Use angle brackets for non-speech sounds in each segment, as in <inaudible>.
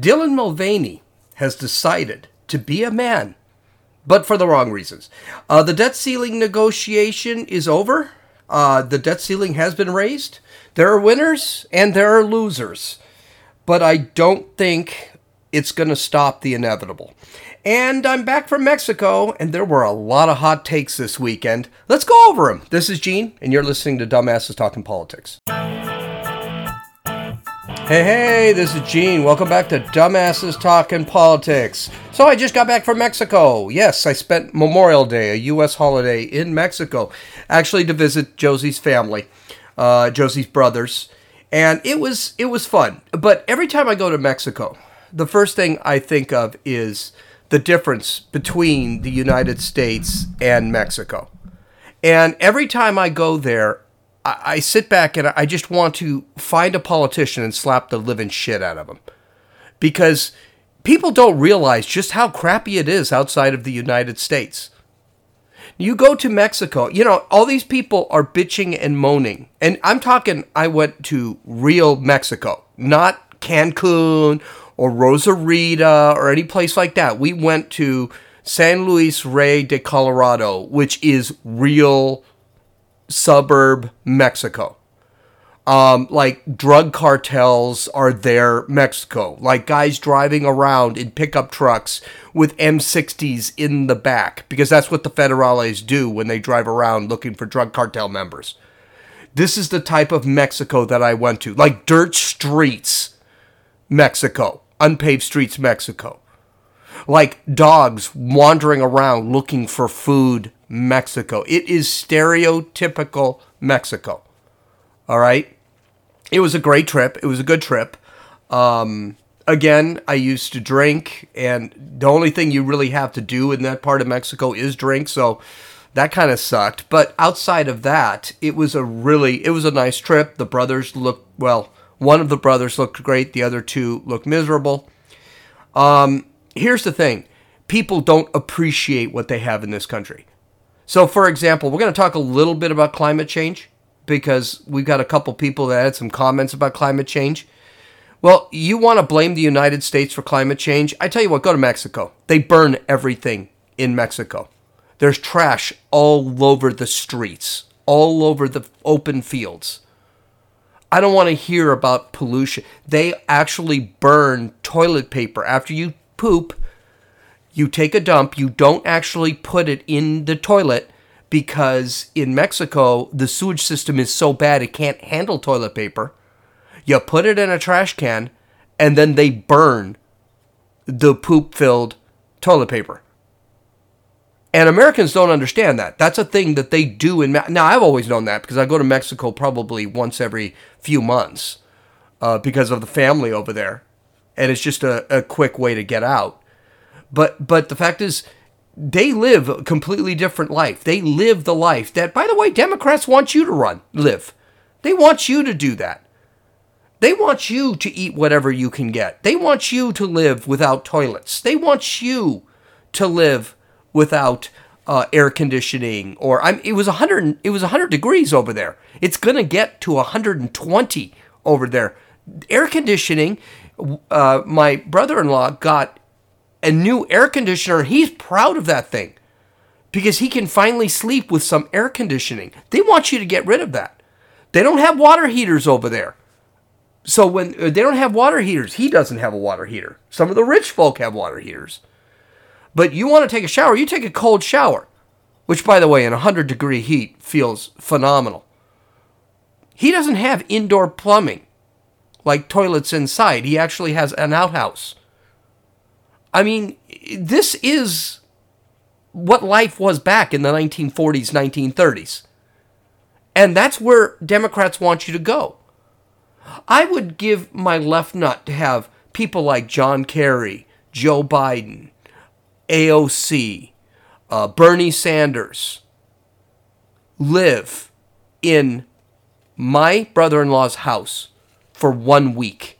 Dylan Mulvaney has decided to be a man, but for the wrong reasons. Uh, the debt ceiling negotiation is over. Uh, the debt ceiling has been raised. There are winners and there are losers, but I don't think it's going to stop the inevitable. And I'm back from Mexico, and there were a lot of hot takes this weekend. Let's go over them. This is Gene, and you're listening to Dumbasses Talking Politics. Hey, hey, this is Gene. Welcome back to Dumbasses Talking Politics. So, I just got back from Mexico. Yes, I spent Memorial Day, a U.S. holiday, in Mexico, actually to visit Josie's family, uh, Josie's brothers, and it was it was fun. But every time I go to Mexico, the first thing I think of is the difference between the United States and Mexico. And every time I go there, I, I sit back and I just want to find a politician and slap the living shit out of him. Because people don't realize just how crappy it is outside of the United States. You go to Mexico, you know, all these people are bitching and moaning. And I'm talking, I went to real Mexico, not Cancun or Rosarita or any place like that. We went to San Luis Rey de Colorado, which is real suburb Mexico. Um, like drug cartels are there, Mexico. Like guys driving around in pickup trucks with M60s in the back, because that's what the federales do when they drive around looking for drug cartel members. This is the type of Mexico that I went to, like dirt streets, Mexico, unpaved streets, Mexico. Like dogs wandering around looking for food, Mexico. It is stereotypical Mexico. All right. It was a great trip. It was a good trip. Um, again, I used to drink, and the only thing you really have to do in that part of Mexico is drink. So that kind of sucked. But outside of that, it was a really it was a nice trip. The brothers looked well. One of the brothers looked great. The other two looked miserable. Um, here's the thing: people don't appreciate what they have in this country. So, for example, we're going to talk a little bit about climate change because we've got a couple people that had some comments about climate change. Well, you want to blame the United States for climate change? I tell you what, go to Mexico. They burn everything in Mexico. There's trash all over the streets, all over the open fields. I don't want to hear about pollution. They actually burn toilet paper after you poop you take a dump, you don't actually put it in the toilet because in Mexico, the sewage system is so bad it can't handle toilet paper. You put it in a trash can, and then they burn the poop filled toilet paper. And Americans don't understand that. That's a thing that they do in. now, I've always known that because I go to Mexico probably once every few months uh, because of the family over there. And it's just a, a quick way to get out. But but the fact is, they live a completely different life. They live the life that, by the way, Democrats want you to run, live. They want you to do that. They want you to eat whatever you can get. They want you to live without toilets. They want you to live without uh, air conditioning. Or I'm, it was 100. It was 100 degrees over there. It's gonna get to 120 over there. Air conditioning. Uh, my brother-in-law got a new air conditioner. He's proud of that thing because he can finally sleep with some air conditioning. They want you to get rid of that. They don't have water heaters over there. So when uh, they don't have water heaters, he doesn't have a water heater. Some of the rich folk have water heaters. But you want to take a shower, you take a cold shower, which by the way in 100 degree heat feels phenomenal. He doesn't have indoor plumbing like toilets inside. He actually has an outhouse. I mean, this is what life was back in the 1940s, 1930s. And that's where Democrats want you to go. I would give my left nut to have people like John Kerry, Joe Biden, AOC, uh, Bernie Sanders live in my brother in law's house for one week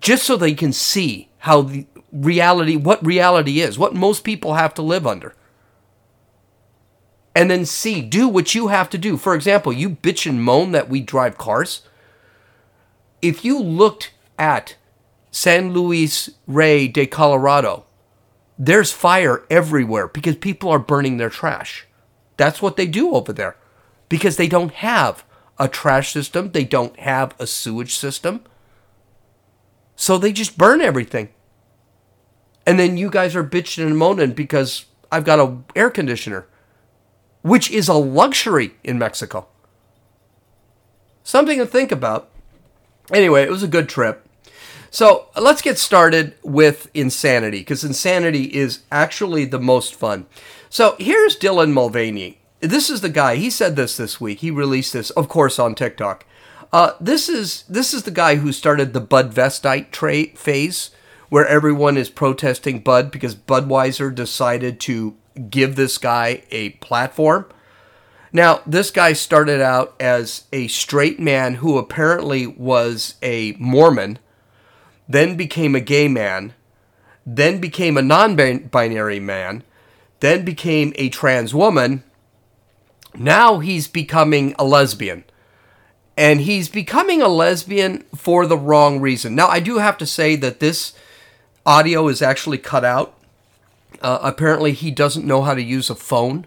just so they can see how the, reality, what reality is, what most people have to live under. And then see, do what you have to do. For example, you bitch and moan that we drive cars. If you looked at San Luis Rey de Colorado. There's fire everywhere because people are burning their trash. That's what they do over there because they don't have a trash system, they don't have a sewage system. So they just burn everything. And then you guys are bitching and moaning because I've got a air conditioner, which is a luxury in Mexico. Something to think about. Anyway, it was a good trip. So let's get started with insanity because insanity is actually the most fun. So here's Dylan Mulvaney. This is the guy. He said this this week. He released this, of course, on TikTok. Uh, this is this is the guy who started the Bud Vestite tra- phase, where everyone is protesting Bud because Budweiser decided to give this guy a platform. Now, this guy started out as a straight man who apparently was a Mormon, then became a gay man, then became a non binary man, then became a trans woman. Now he's becoming a lesbian. And he's becoming a lesbian for the wrong reason. Now, I do have to say that this audio is actually cut out. Uh, apparently, he doesn't know how to use a phone,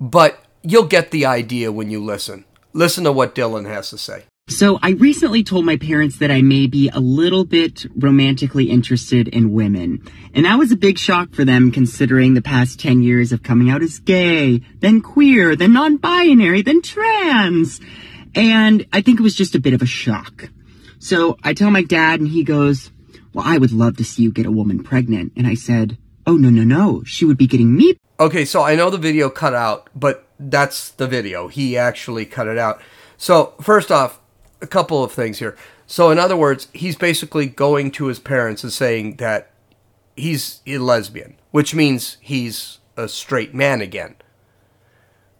but you'll get the idea when you listen. Listen to what Dylan has to say. So I recently told my parents that I may be a little bit romantically interested in women. And that was a big shock for them considering the past 10 years of coming out as gay, then queer, then non-binary, then trans. And I think it was just a bit of a shock. So I tell my dad and he goes, well, I would love to see you get a woman pregnant. And I said, oh, no, no, no. She would be getting me. Okay, so I know the video cut out, but that's the video. He actually cut it out. So, first off, a couple of things here. So, in other words, he's basically going to his parents and saying that he's a lesbian, which means he's a straight man again.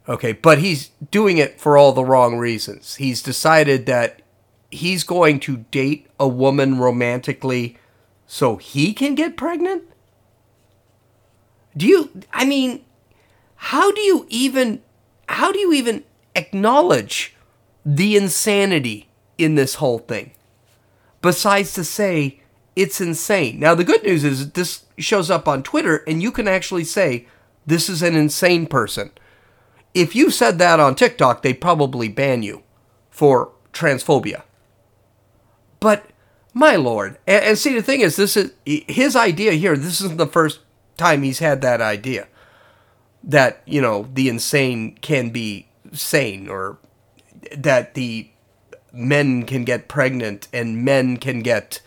Okay, but he's doing it for all the wrong reasons. He's decided that he's going to date a woman romantically so he can get pregnant? Do you I mean, how do you even how do you even acknowledge the insanity in this whole thing? Besides to say it's insane. Now the good news is this shows up on Twitter and you can actually say this is an insane person. If you said that on TikTok, they'd probably ban you for transphobia. But my lord, and, and see the thing is, this is his idea here. This isn't the first time he's had that idea. That you know the insane can be sane or that the men can get pregnant and men can get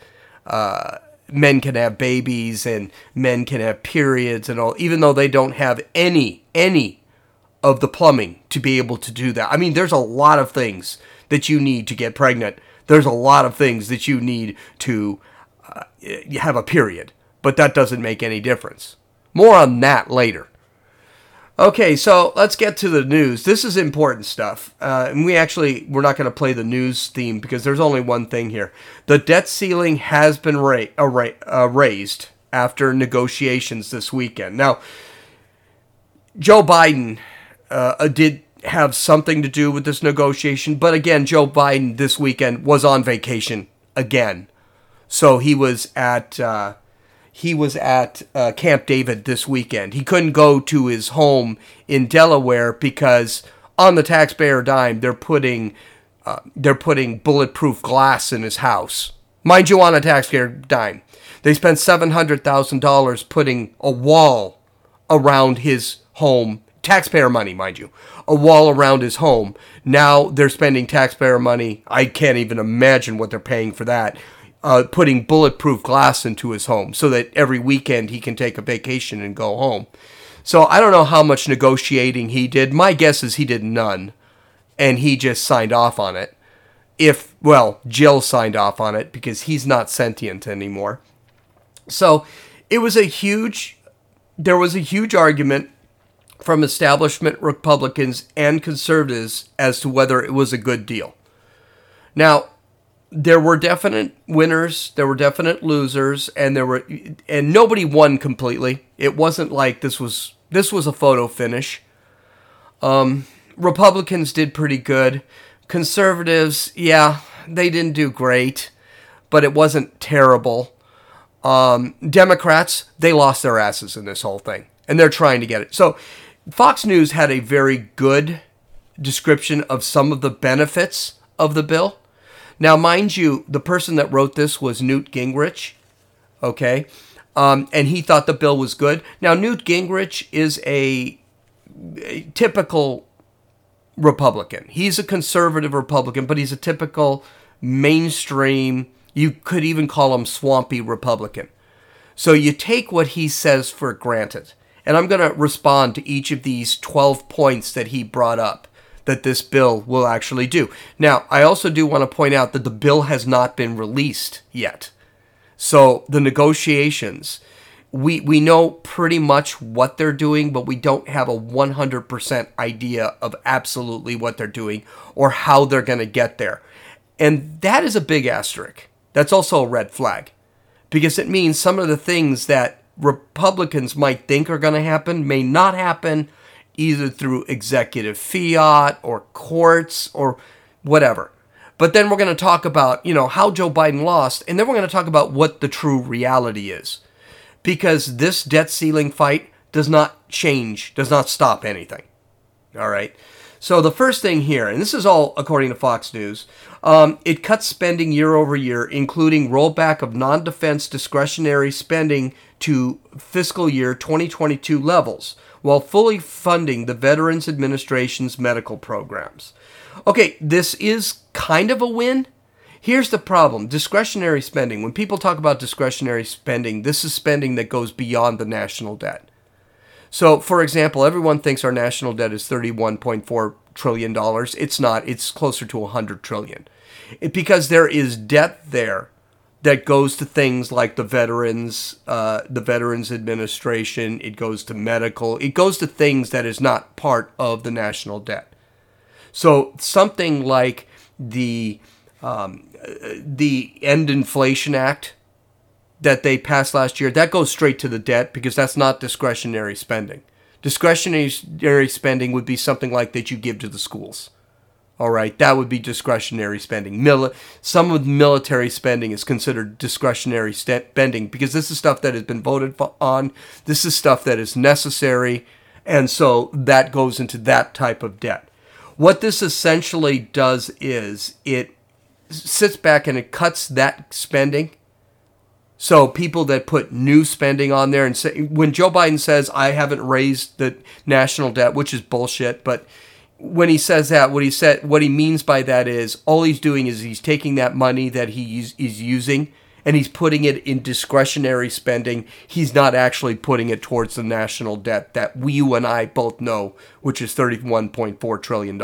uh, men can have babies and men can have periods and all even though they don't have any any of the plumbing to be able to do that. I mean there's a lot of things that you need to get pregnant there's a lot of things that you need to uh, have a period but that doesn't make any difference more on that later Okay, so let's get to the news. This is important stuff. Uh, and we actually, we're not going to play the news theme because there's only one thing here. The debt ceiling has been ra- ra- uh, raised after negotiations this weekend. Now, Joe Biden uh, did have something to do with this negotiation, but again, Joe Biden this weekend was on vacation again. So he was at uh, he was at uh, Camp David this weekend. He couldn't go to his home in Delaware because on the taxpayer dime they're putting uh, they're putting bulletproof glass in his house. Mind you, on a taxpayer dime, they spent seven hundred thousand dollars putting a wall around his home. Taxpayer money, mind you, a wall around his home. Now they're spending taxpayer money. I can't even imagine what they're paying for that uh, putting bulletproof glass into his home so that every weekend he can take a vacation and go home. So I don't know how much negotiating he did. My guess is he did none, and he just signed off on it. If, well, Jill signed off on it because he's not sentient anymore. So it was a huge, there was a huge argument from establishment Republicans and conservatives as to whether it was a good deal. Now, there were definite winners, there were definite losers, and there were and nobody won completely. It wasn't like this was this was a photo finish. Um, Republicans did pretty good. Conservatives, yeah, they didn't do great, but it wasn't terrible. Um, Democrats, they lost their asses in this whole thing, and they're trying to get it. So, Fox News had a very good description of some of the benefits of the bill. Now, mind you, the person that wrote this was Newt Gingrich, okay? Um, and he thought the bill was good. Now, Newt Gingrich is a, a typical Republican. He's a conservative Republican, but he's a typical mainstream, you could even call him swampy Republican. So you take what he says for granted. And I'm going to respond to each of these 12 points that he brought up that this bill will actually do. Now, I also do want to point out that the bill has not been released yet. So the negotiations, we we know pretty much what they're doing, but we don't have a 100% idea of absolutely what they're doing or how they're going to get there. And that is a big asterisk. That's also a red flag because it means some of the things that Republicans might think are going to happen may not happen either through executive fiat or courts or whatever. But then we're going to talk about, you know, how Joe Biden lost, and then we're going to talk about what the true reality is. Because this debt ceiling fight does not change, does not stop anything. All right. So the first thing here, and this is all according to Fox News, um, it cuts spending year over year, including rollback of non-defense discretionary spending to fiscal year 2022 levels, while fully funding the Veterans Administration's medical programs. Okay, this is kind of a win. Here's the problem discretionary spending. When people talk about discretionary spending, this is spending that goes beyond the national debt. So, for example, everyone thinks our national debt is $31.4 trillion. It's not, it's closer to 100 trillion. It, because there is debt there that goes to things like the veterans, uh, the Veterans Administration, it goes to medical, it goes to things that is not part of the national debt. So, something like the um, the End Inflation Act that they passed last year, that goes straight to the debt because that's not discretionary spending. Discretionary spending would be something like that you give to the schools. All right, that would be discretionary spending. Mil- some of the military spending is considered discretionary spending because this is stuff that has been voted on. This is stuff that is necessary, and so that goes into that type of debt. What this essentially does is it sits back and it cuts that spending. So people that put new spending on there and say when Joe Biden says I haven't raised the national debt, which is bullshit, but when he says that, what he said, what he means by that is all he's doing is he's taking that money that he is using and he's putting it in discretionary spending. He's not actually putting it towards the national debt that we, you and I both know, which is $31.4 trillion.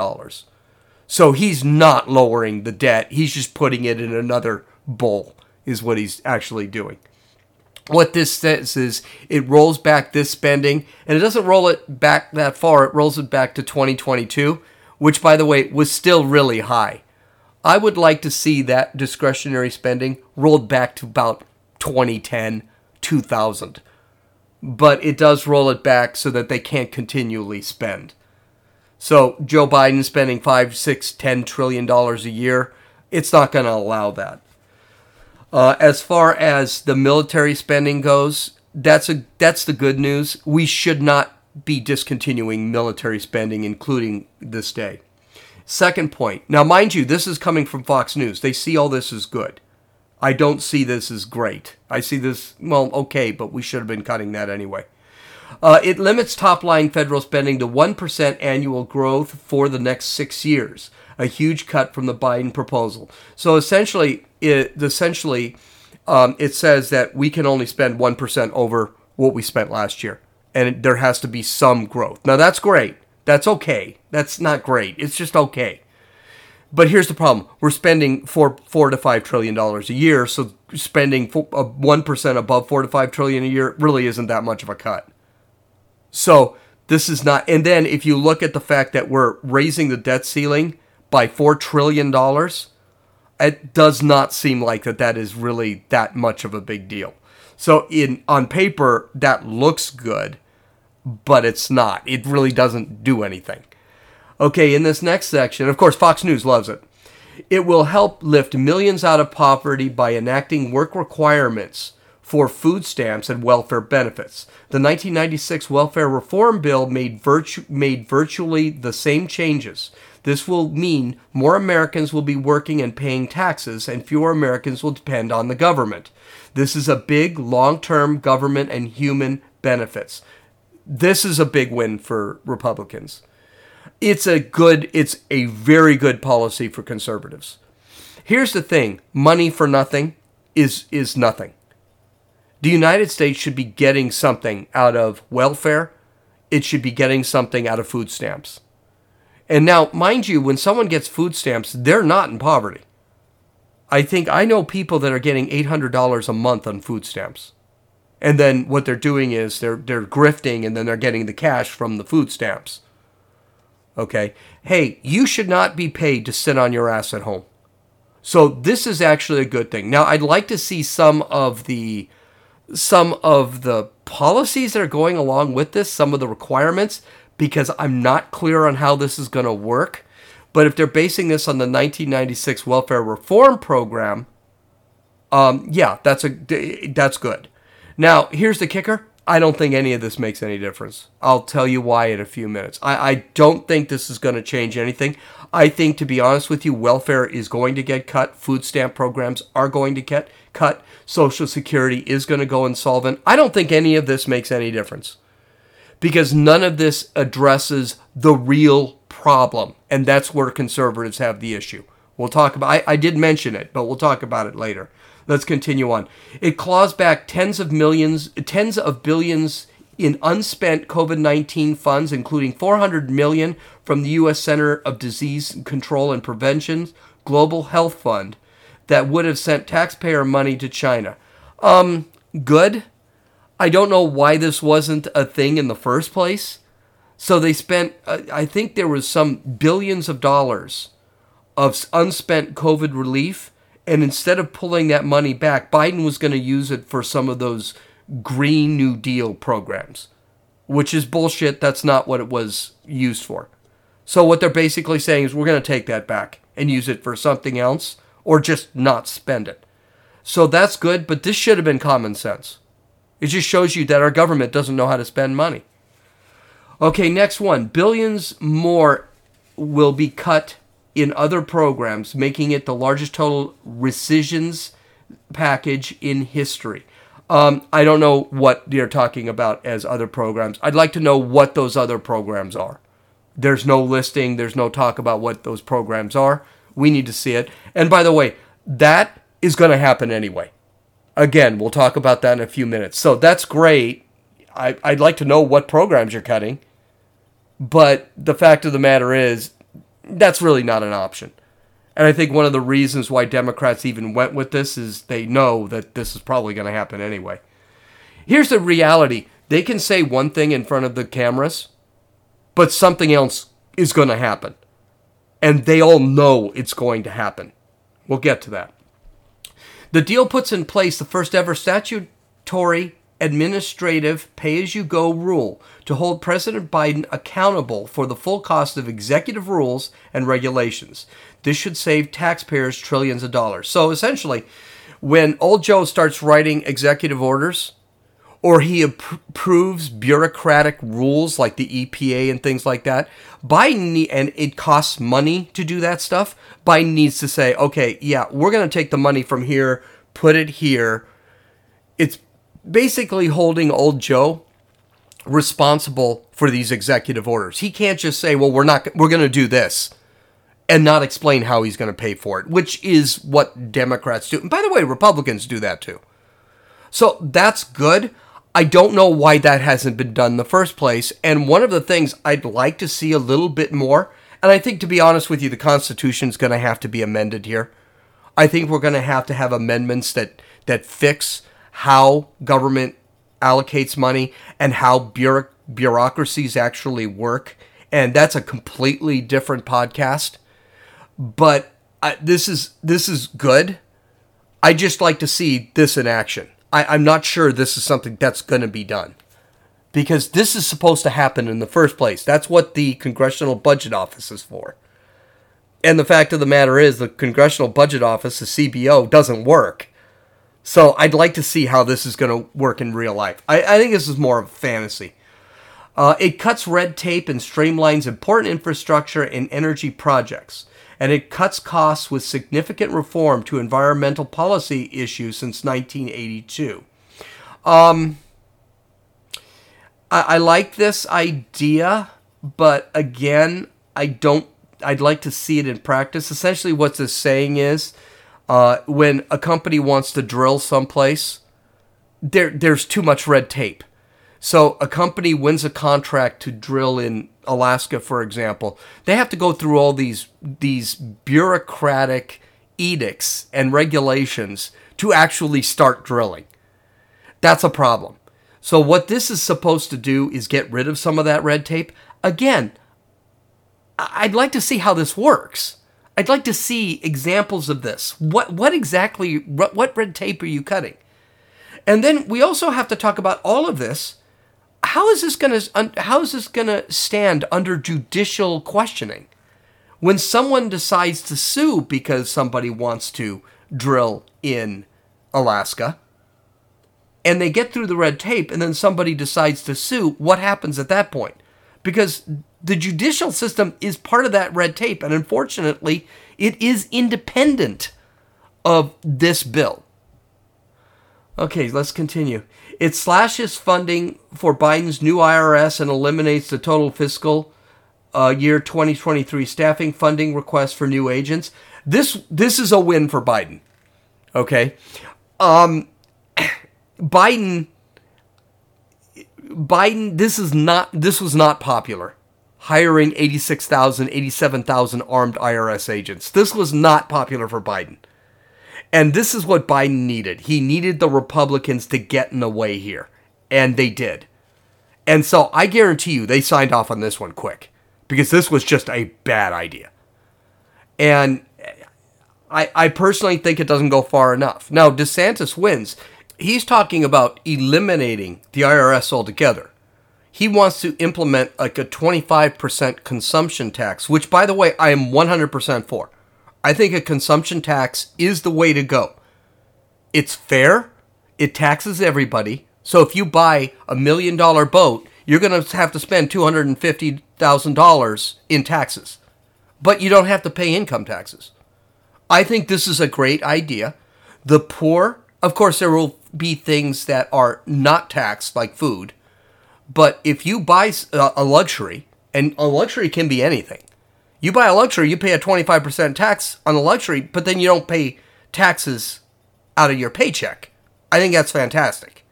So he's not lowering the debt. He's just putting it in another bowl, is what he's actually doing. What this says is it rolls back this spending, and it doesn't roll it back that far. It rolls it back to 2022, which, by the way, was still really high. I would like to see that discretionary spending rolled back to about 2010, 2000. But it does roll it back so that they can't continually spend. So Joe Biden spending five, six, ten trillion dollars a year, it's not going to allow that. Uh, as far as the military spending goes, that's a that's the good news. We should not be discontinuing military spending, including this day. Second point. Now, mind you, this is coming from Fox News. They see all this as good. I don't see this as great. I see this, well, okay, but we should have been cutting that anyway. Uh, it limits top line federal spending to 1% annual growth for the next six years, a huge cut from the Biden proposal. So essentially, it essentially um, it says that we can only spend 1% over what we spent last year. And it, there has to be some growth. Now, that's great. That's okay. That's not great. It's just okay. But here's the problem: we're spending four, four to five trillion dollars a year. So spending uh, one percent above four to five trillion a year really isn't that much of a cut. So this is not. And then if you look at the fact that we're raising the debt ceiling by four trillion dollars, it does not seem like that that is really that much of a big deal. So in on paper that looks good, but it's not. It really doesn't do anything. Okay, in this next section, of course Fox News loves it. It will help lift millions out of poverty by enacting work requirements for food stamps and welfare benefits. The 1996 Welfare Reform Bill made, virtu- made virtually the same changes. This will mean more Americans will be working and paying taxes, and fewer Americans will depend on the government. This is a big long term government and human benefits. This is a big win for Republicans. It's a good, it's a very good policy for conservatives. Here's the thing money for nothing is, is nothing. The United States should be getting something out of welfare, it should be getting something out of food stamps. And now, mind you, when someone gets food stamps, they're not in poverty. I think I know people that are getting $800 a month on food stamps. And then what they're doing is they're they're grifting and then they're getting the cash from the food stamps. Okay? Hey, you should not be paid to sit on your ass at home. So this is actually a good thing. Now, I'd like to see some of the some of the policies that are going along with this, some of the requirements because I'm not clear on how this is going to work. But if they're basing this on the 1996 welfare reform program, um, yeah, that's a that's good. Now, here's the kicker. I don't think any of this makes any difference. I'll tell you why in a few minutes. I, I don't think this is going to change anything. I think, to be honest with you, welfare is going to get cut. Food stamp programs are going to get cut. Social Security is going to go insolvent. I don't think any of this makes any difference because none of this addresses the real problem. And that's where conservatives have the issue. We'll talk about I, I did mention it, but we'll talk about it later. Let's continue on. It claws back tens of millions, tens of billions in unspent COVID-19 funds, including 400 million from the U.S. Center of Disease Control and Prevention's Global Health Fund, that would have sent taxpayer money to China. Um, good. I don't know why this wasn't a thing in the first place. So they spent, I think there was some billions of dollars of unspent COVID relief. And instead of pulling that money back, Biden was going to use it for some of those Green New Deal programs, which is bullshit. That's not what it was used for. So what they're basically saying is we're going to take that back and use it for something else or just not spend it. So that's good, but this should have been common sense. It just shows you that our government doesn't know how to spend money. Okay, next one. Billions more will be cut in other programs, making it the largest total rescissions package in history. Um, I don't know what they're talking about as other programs. I'd like to know what those other programs are. There's no listing, there's no talk about what those programs are. We need to see it. And by the way, that is going to happen anyway. Again, we'll talk about that in a few minutes. So that's great. I, I'd like to know what programs you're cutting. But the fact of the matter is, that's really not an option. And I think one of the reasons why Democrats even went with this is they know that this is probably going to happen anyway. Here's the reality they can say one thing in front of the cameras, but something else is going to happen. And they all know it's going to happen. We'll get to that. The deal puts in place the first ever statutory administrative pay as you go rule to hold President Biden accountable for the full cost of executive rules and regulations. This should save taxpayers trillions of dollars. So essentially, when old Joe starts writing executive orders, or he approves bureaucratic rules like the EPA and things like that, Biden and it costs money to do that stuff. Biden needs to say, okay, yeah, we're going to take the money from here, put it here. It's basically holding old Joe responsible for these executive orders. He can't just say, well, we're not we're going to do this and not explain how he's going to pay for it, which is what Democrats do. And by the way, Republicans do that too. So that's good. I don't know why that hasn't been done in the first place. And one of the things I'd like to see a little bit more, and I think to be honest with you, the Constitution is going to have to be amended here. I think we're going to have to have amendments that that fix how government allocates money and how bureauc- bureaucracies actually work. And that's a completely different podcast. But I, this is this is good. I just like to see this in action. I, I'm not sure this is something that's going to be done because this is supposed to happen in the first place. That's what the Congressional Budget Office is for. And the fact of the matter is, the Congressional Budget Office, the CBO, doesn't work. So I'd like to see how this is going to work in real life. I, I think this is more of a fantasy. Uh, it cuts red tape and streamlines important infrastructure and energy projects. And it cuts costs with significant reform to environmental policy issues since 1982. Um, I, I like this idea, but again, I don't. I'd like to see it in practice. Essentially, what this saying is, uh, when a company wants to drill someplace, there there's too much red tape. So a company wins a contract to drill in Alaska, for example. They have to go through all these these bureaucratic edicts and regulations to actually start drilling. That's a problem. So what this is supposed to do is get rid of some of that red tape. Again, I'd like to see how this works. I'd like to see examples of this. What what exactly what, what red tape are you cutting? And then we also have to talk about all of this. How is this going to how is this going to stand under judicial questioning? When someone decides to sue because somebody wants to drill in Alaska, and they get through the red tape and then somebody decides to sue, what happens at that point? Because the judicial system is part of that red tape, and unfortunately, it is independent of this bill. Okay, let's continue. It slashes funding for Biden's new IRS and eliminates the total fiscal uh, year 2023 staffing funding request for new agents. This this is a win for Biden. Okay, um, <clears throat> Biden Biden this is not this was not popular. Hiring 86,000, 87,000 armed IRS agents. This was not popular for Biden. And this is what Biden needed. He needed the Republicans to get in the way here. And they did. And so I guarantee you they signed off on this one quick because this was just a bad idea. And I, I personally think it doesn't go far enough. Now, DeSantis wins he's talking about eliminating the IRS altogether. He wants to implement like a 25% consumption tax, which, by the way, I am 100% for. I think a consumption tax is the way to go. It's fair, it taxes everybody. So if you buy a million dollar boat, you're going to have to spend $250,000 in taxes. But you don't have to pay income taxes. I think this is a great idea. The poor, of course, there will be things that are not taxed, like food. But if you buy uh, a luxury, and a luxury can be anything, you buy a luxury, you pay a 25% tax on the luxury, but then you don't pay taxes out of your paycheck. I think that's fantastic.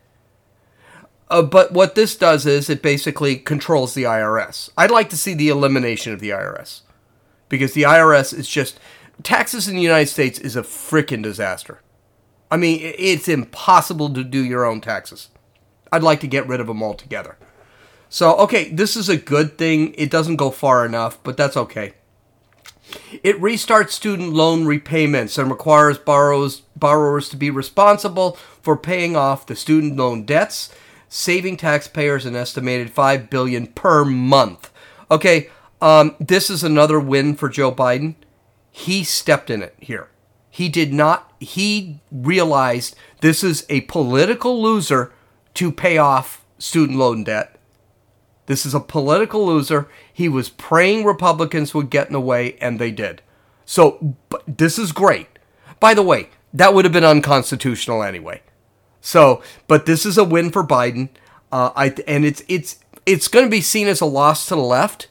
Uh, but what this does is it basically controls the IRS. I'd like to see the elimination of the IRS because the IRS is just taxes in the United States is a freaking disaster. I mean, it's impossible to do your own taxes. I'd like to get rid of them altogether. So, okay, this is a good thing. It doesn't go far enough, but that's okay. It restarts student loan repayments and requires borrowers, borrowers to be responsible for paying off the student loan debts, saving taxpayers an estimated 5 billion per month. Okay, um, this is another win for Joe Biden. He stepped in it here. He did not, he realized this is a political loser to pay off student loan debt. This is a political loser. He was praying Republicans would get in the way, and they did. So this is great. By the way, that would have been unconstitutional anyway. So, but this is a win for Biden. Uh, I and it's it's it's going to be seen as a loss to the left.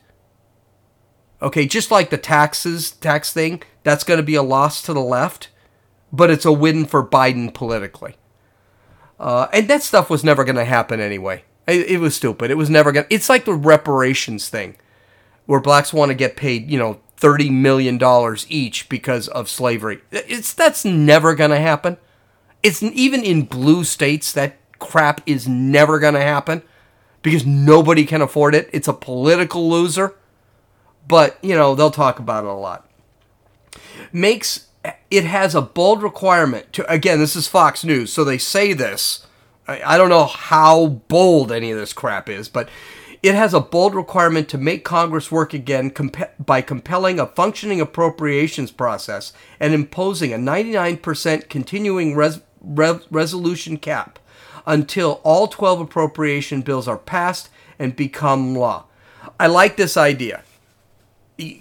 Okay, just like the taxes tax thing, that's going to be a loss to the left, but it's a win for Biden politically. Uh, and that stuff was never going to happen anyway. It, it, was stupid. It was never to. It's like the reparations thing, where blacks want to get paid, you know, $30 million each because of slavery. It's That's never to happen. It's even in blue states, that crap is never to happen because nobody can afford it. It's a political loser. But, you know, they'll talk about it a lot makes it has a bold requirement to again this is fox news so they say this I, don't know how bold any of this crap is but it has a bold requirement to make congress work again comp- by compelling a functioning appropriations process and imposing a 99% continuing res- re- resolution cap until all 12 appropriation bills are passed and become law. I like this idea.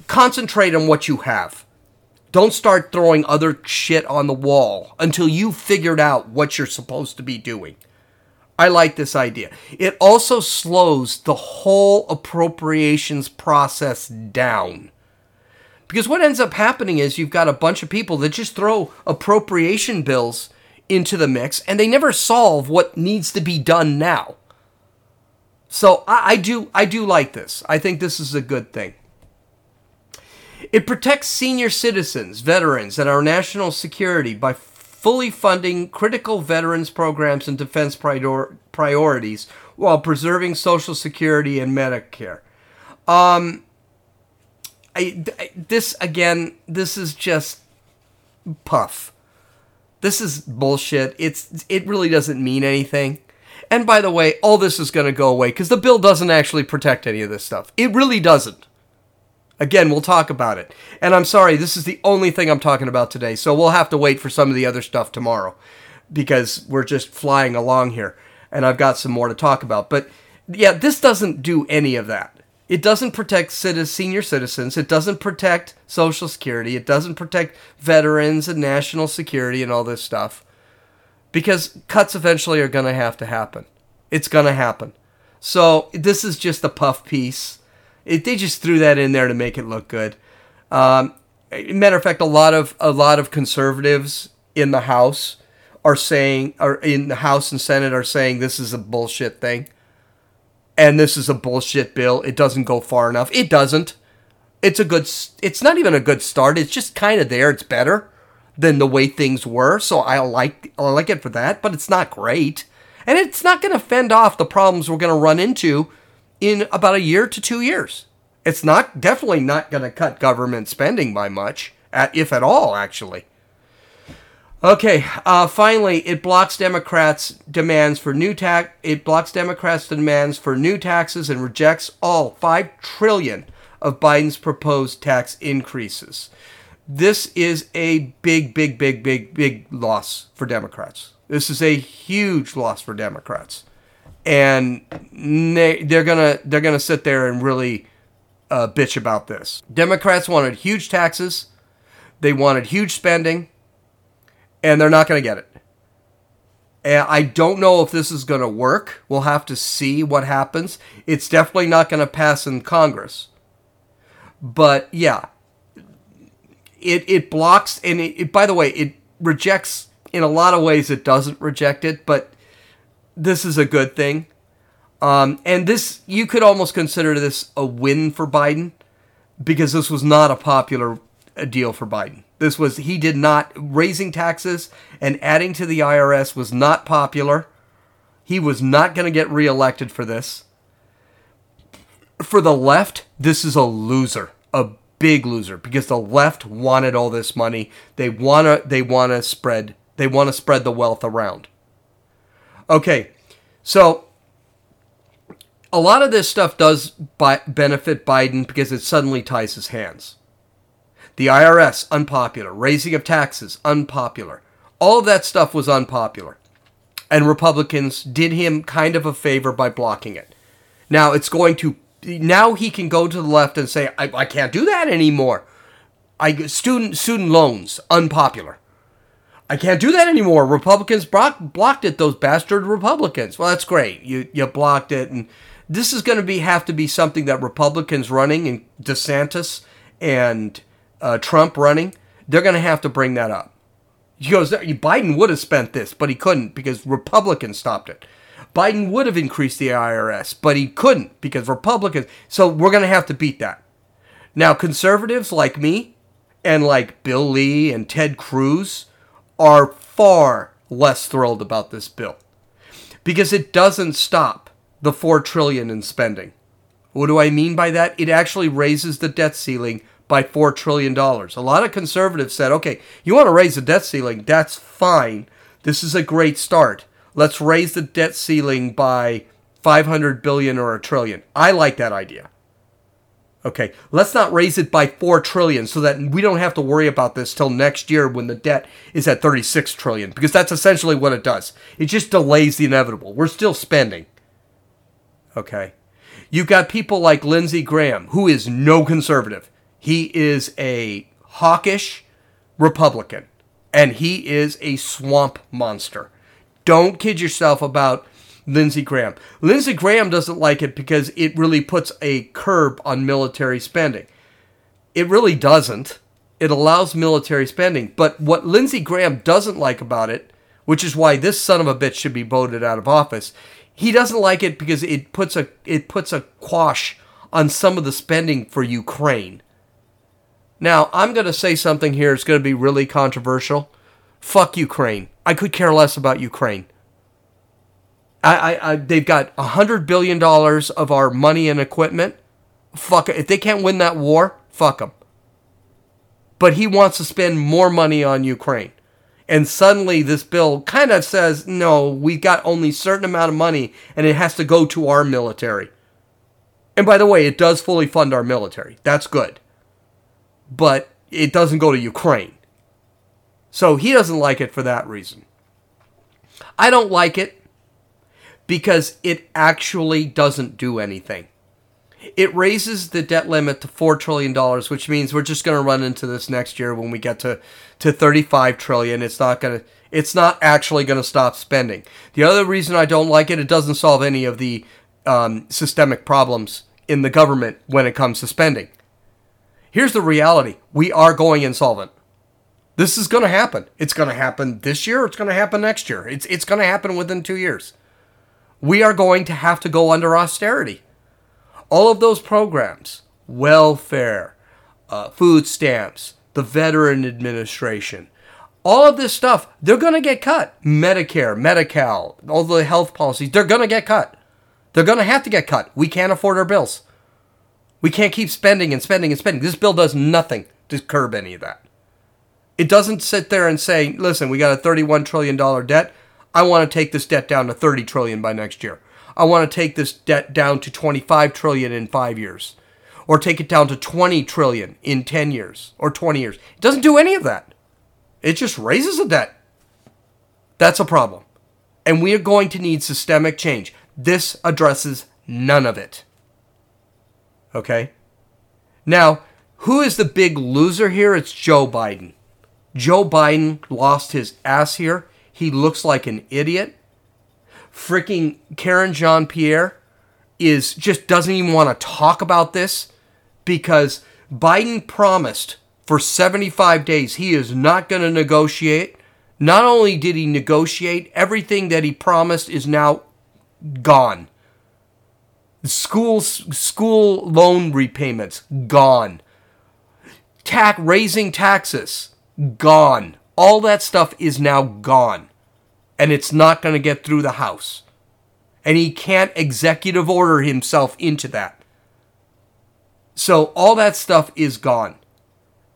Concentrate on what you have. Don't start throwing other shit on the wall until you've figured out what you're supposed to be doing. I like this idea. It also slows the whole appropriations process down. Because what ends up happening is you've got a bunch of people that just throw appropriation bills into the mix and they never solve what needs to be done now. So I, I do I do like this. I think this is a good thing. It protects senior citizens, veterans, and our national security by fully funding critical veterans programs and defense prior- priorities while preserving Social Security and Medicare. Um, I, this again, this is just puff. This is bullshit. It's it really doesn't mean anything. And by the way, all this is going to go away because the bill doesn't actually protect any of this stuff. It really doesn't. Again, we'll talk about it. And I'm sorry, this is the only thing I'm talking about today. So we'll have to wait for some of the other stuff tomorrow because we're just flying along here. And I've got some more to talk about. But yeah, this doesn't do any of that. It doesn't protect senior citizens. It doesn't protect Social Security. It doesn't protect veterans and national security and all this stuff. Because cuts eventually are going to have to happen. It's going to happen. So this is just a puff piece it, they just threw that in there to make it look good. Um, matter of fact, a lot of a lot of conservatives in the House are saying, or in the House and Senate are saying this is a bullshit thing, and this is a bullshit bill. It doesn't go far enough. It doesn't. It's a good. It's not even a good start. It's just kind of there. It's better than the way things were. So I like I like it for that, but it's not great, and it's not going to fend off the problems we're going to run into in about a year to two years. It's not definitely not going to cut government spending by much, if at all, actually. Okay, uh, finally, it blocks Democrats' demands for new tax. It blocks Democrats' demands for new taxes and rejects all five trillion of Biden's proposed tax increases. This is a big, big, big, big, big loss for Democrats. This is a huge loss for Democrats and they're gonna they're gonna sit there and really uh, bitch about this. Democrats wanted huge taxes, they wanted huge spending, and they're not gonna get it. And I don't know if this is gonna work. We'll have to see what happens. It's definitely not gonna pass in Congress. But yeah, it it blocks and it, it by the way it rejects in a lot of ways it doesn't reject it, but this is a good thing. Um, and this, you could almost consider this a win for Biden because this was not a popular uh, deal for Biden. This was, he did not, raising taxes and adding to the IRS was not popular. He was not going to get reelected for this. For the left, this is a loser, a big loser, because the left wanted all this money. They wanna, they wanna spread, they want to spread the wealth around. Okay, so a lot of this stuff does benefit Biden because it suddenly ties his hands. The IRS, unpopular. Raising of taxes, unpopular. All of that stuff was unpopular. And Republicans did him kind of a favor by blocking it. Now it's going to. Now he can go to the left and say, I, I can't do that anymore. I student student loans unpopular. I can't do that anymore. Republicans blocked it. Those bastard Republicans. Well, that's great. You you blocked it, and this is going to be have to be something that Republicans running and DeSantis and uh, Trump running. They're going to have to bring that up. He goes, Biden would have spent this, but he couldn't because Republicans stopped it. Biden would have increased the IRS, but he couldn't because Republicans. So we're going to have to beat that. Now, conservatives like me and like Bill Lee and Ted Cruz are far less thrilled about this bill because it doesn't stop the 4 trillion in spending. What do I mean by that? It actually raises the debt ceiling by 4 trillion dollars. A lot of conservatives said, "Okay, you want to raise the debt ceiling? That's fine. This is a great start. Let's raise the debt ceiling by 500 billion or a trillion." I like that idea. Okay, let's not raise it by 4 trillion so that we don't have to worry about this till next year when the debt is at 36 trillion because that's essentially what it does. It just delays the inevitable. We're still spending. Okay. You've got people like Lindsey Graham, who is no conservative. He is a hawkish Republican, and he is a swamp monster. Don't kid yourself about Lindsey Graham. Lindsey Graham doesn't like it because it really puts a curb on military spending. It really doesn't. It allows military spending. But what Lindsey Graham doesn't like about it, which is why this son of a bitch should be voted out of office, he doesn't like it because it puts a it puts a quash on some of the spending for Ukraine. Now, I'm going to say something here. It's going to be really controversial. Fuck Ukraine. I could care less about Ukraine. I, I, I they've got a hundred billion dollars of our money and equipment. Fuck it. If they can't win that war, fuck them. But he wants to spend more money on Ukraine. And suddenly this bill kind of says, no, we've got only certain amount of money and it has to go to our military. And by the way, it does fully fund our military. That's good. But it doesn't go to Ukraine. So he doesn't like it for that reason. I don't like it because it actually doesn't do anything. It raises the debt limit to $4 trillion, which means we're just going to run into this next year when we get to, to 35 trillion. It's not going to, it's not actually going to stop spending. The other reason I don't like it, it doesn't solve any of the um, systemic problems in the government when it comes to spending. Here's the reality we are going insolvent. This is going to happen. It's going to happen this year. It's going to happen next year. It's, it's going to happen within two years we are going to have to go under austerity. All of those programs, welfare, uh, food stamps, the Veteran Administration, all of this stuff, they're going to get cut. Medicare, Medi Cal, all the health policies, they're going to get cut. They're going to have to get cut. We can't afford our bills. We can't keep spending and spending and spending. This bill does nothing to curb any of that. It doesn't sit there and say, listen, we got a $31 trillion debt. I want to take this debt down to 30 trillion by next year. I want to take this debt down to 25 trillion in 5 years or take it down to 20 trillion in 10 years or 20 years. It doesn't do any of that. It just raises the debt. That's a problem. And we are going to need systemic change. This addresses none of it. Okay? Now, who is the big loser here? It's Joe Biden. Joe Biden lost his ass here. He looks like an idiot. Freaking Karen Jean Pierre is just doesn't even want to talk about this because Biden promised for 75 days he is not going to negotiate. Not only did he negotiate, everything that he promised is now gone. School school loan repayments gone. Tax raising taxes gone. All that stuff is now gone and it's not going to get through the House. And he can't executive order himself into that. So all that stuff is gone.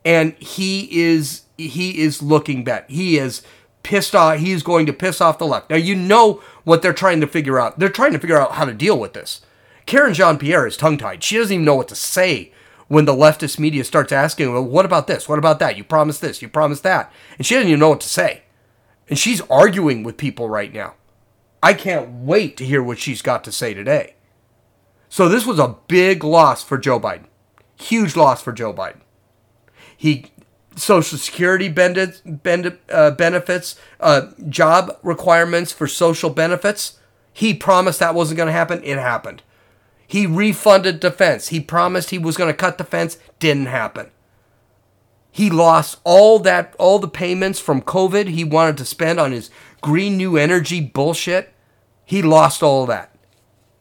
And he is he is looking bad. He is pissed off. He is going to piss off the left. Now you know what they're trying to figure out. They're trying to figure out how to deal with this. Karen Jean Pierre is tongue tied. She doesn't even know what to say when the leftist media starts asking, well, what about this? What about that? You promised this, you promised that. And she doesn't even know what to say. And she's arguing with people right now. I can't wait to hear what she's got to say today. So this was a big loss for Joe Biden. Huge loss for Joe Biden. He Social Security benefits, uh, benefits uh, job requirements for social benefits. He promised that wasn't going to happen. It happened. He refunded defense. He promised he was going to cut defense. Didn't happen. He lost all that all the payments from COVID he wanted to spend on his green new energy bullshit. He lost all that.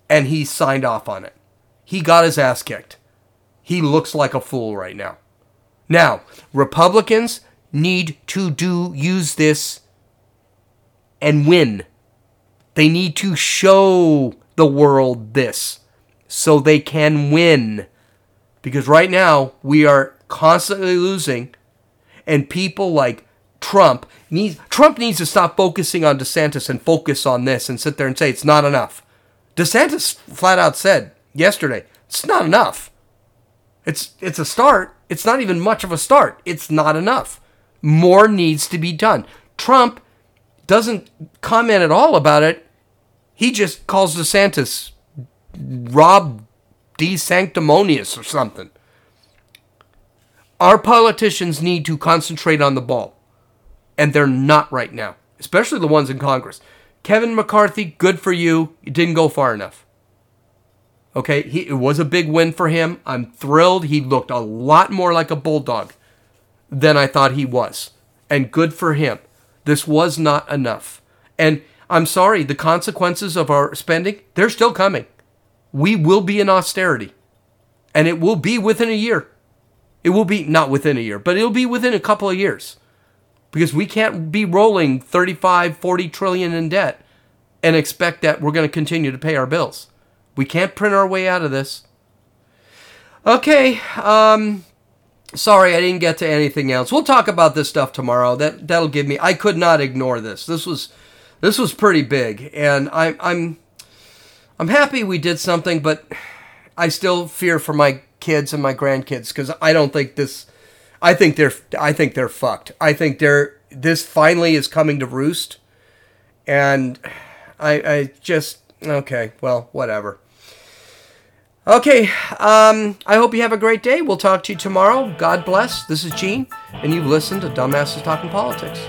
And he signed off on it. He got his ass kicked. He looks like a fool right now. Now, Republicans need to do use this and win. They need to show the world this so they can win. Because right now we are constantly losing, and people like Trump needs Trump needs to stop focusing on DeSantis and focus on this and sit there and say it's not enough. DeSantis flat out said yesterday, it's not enough. It's it's a start. It's not even much of a start. It's not enough. More needs to be done. Trump doesn't comment at all about it. He just calls DeSantis Rob D. Sanctimonious or something. Our politicians need to concentrate on the ball, and they're not right now, especially the ones in Congress. Kevin McCarthy, good for you. You didn't go far enough. Okay, he, it was a big win for him. I'm thrilled. He looked a lot more like a bulldog than I thought he was. And good for him. This was not enough. And I'm sorry, the consequences of our spending, they're still coming. We will be in austerity. And it will be within a year. It will be not within a year, but it'll be within a couple of years. Because we can't be rolling 35, 40 trillion in debt and expect that we're going to continue to pay our bills. We can't print our way out of this. Okay, um sorry I didn't get to anything else. We'll talk about this stuff tomorrow. That that'll give me I could not ignore this. This was this was pretty big and I I'm I'm happy we did something but I still fear for my kids and my grandkids cuz I don't think this I think they're I think they're fucked. I think they're this finally is coming to roost and I I just okay, well, whatever. Okay, um, I hope you have a great day. We'll talk to you tomorrow. God bless. This is Gene, and you've listened to Dumbasses Talking Politics.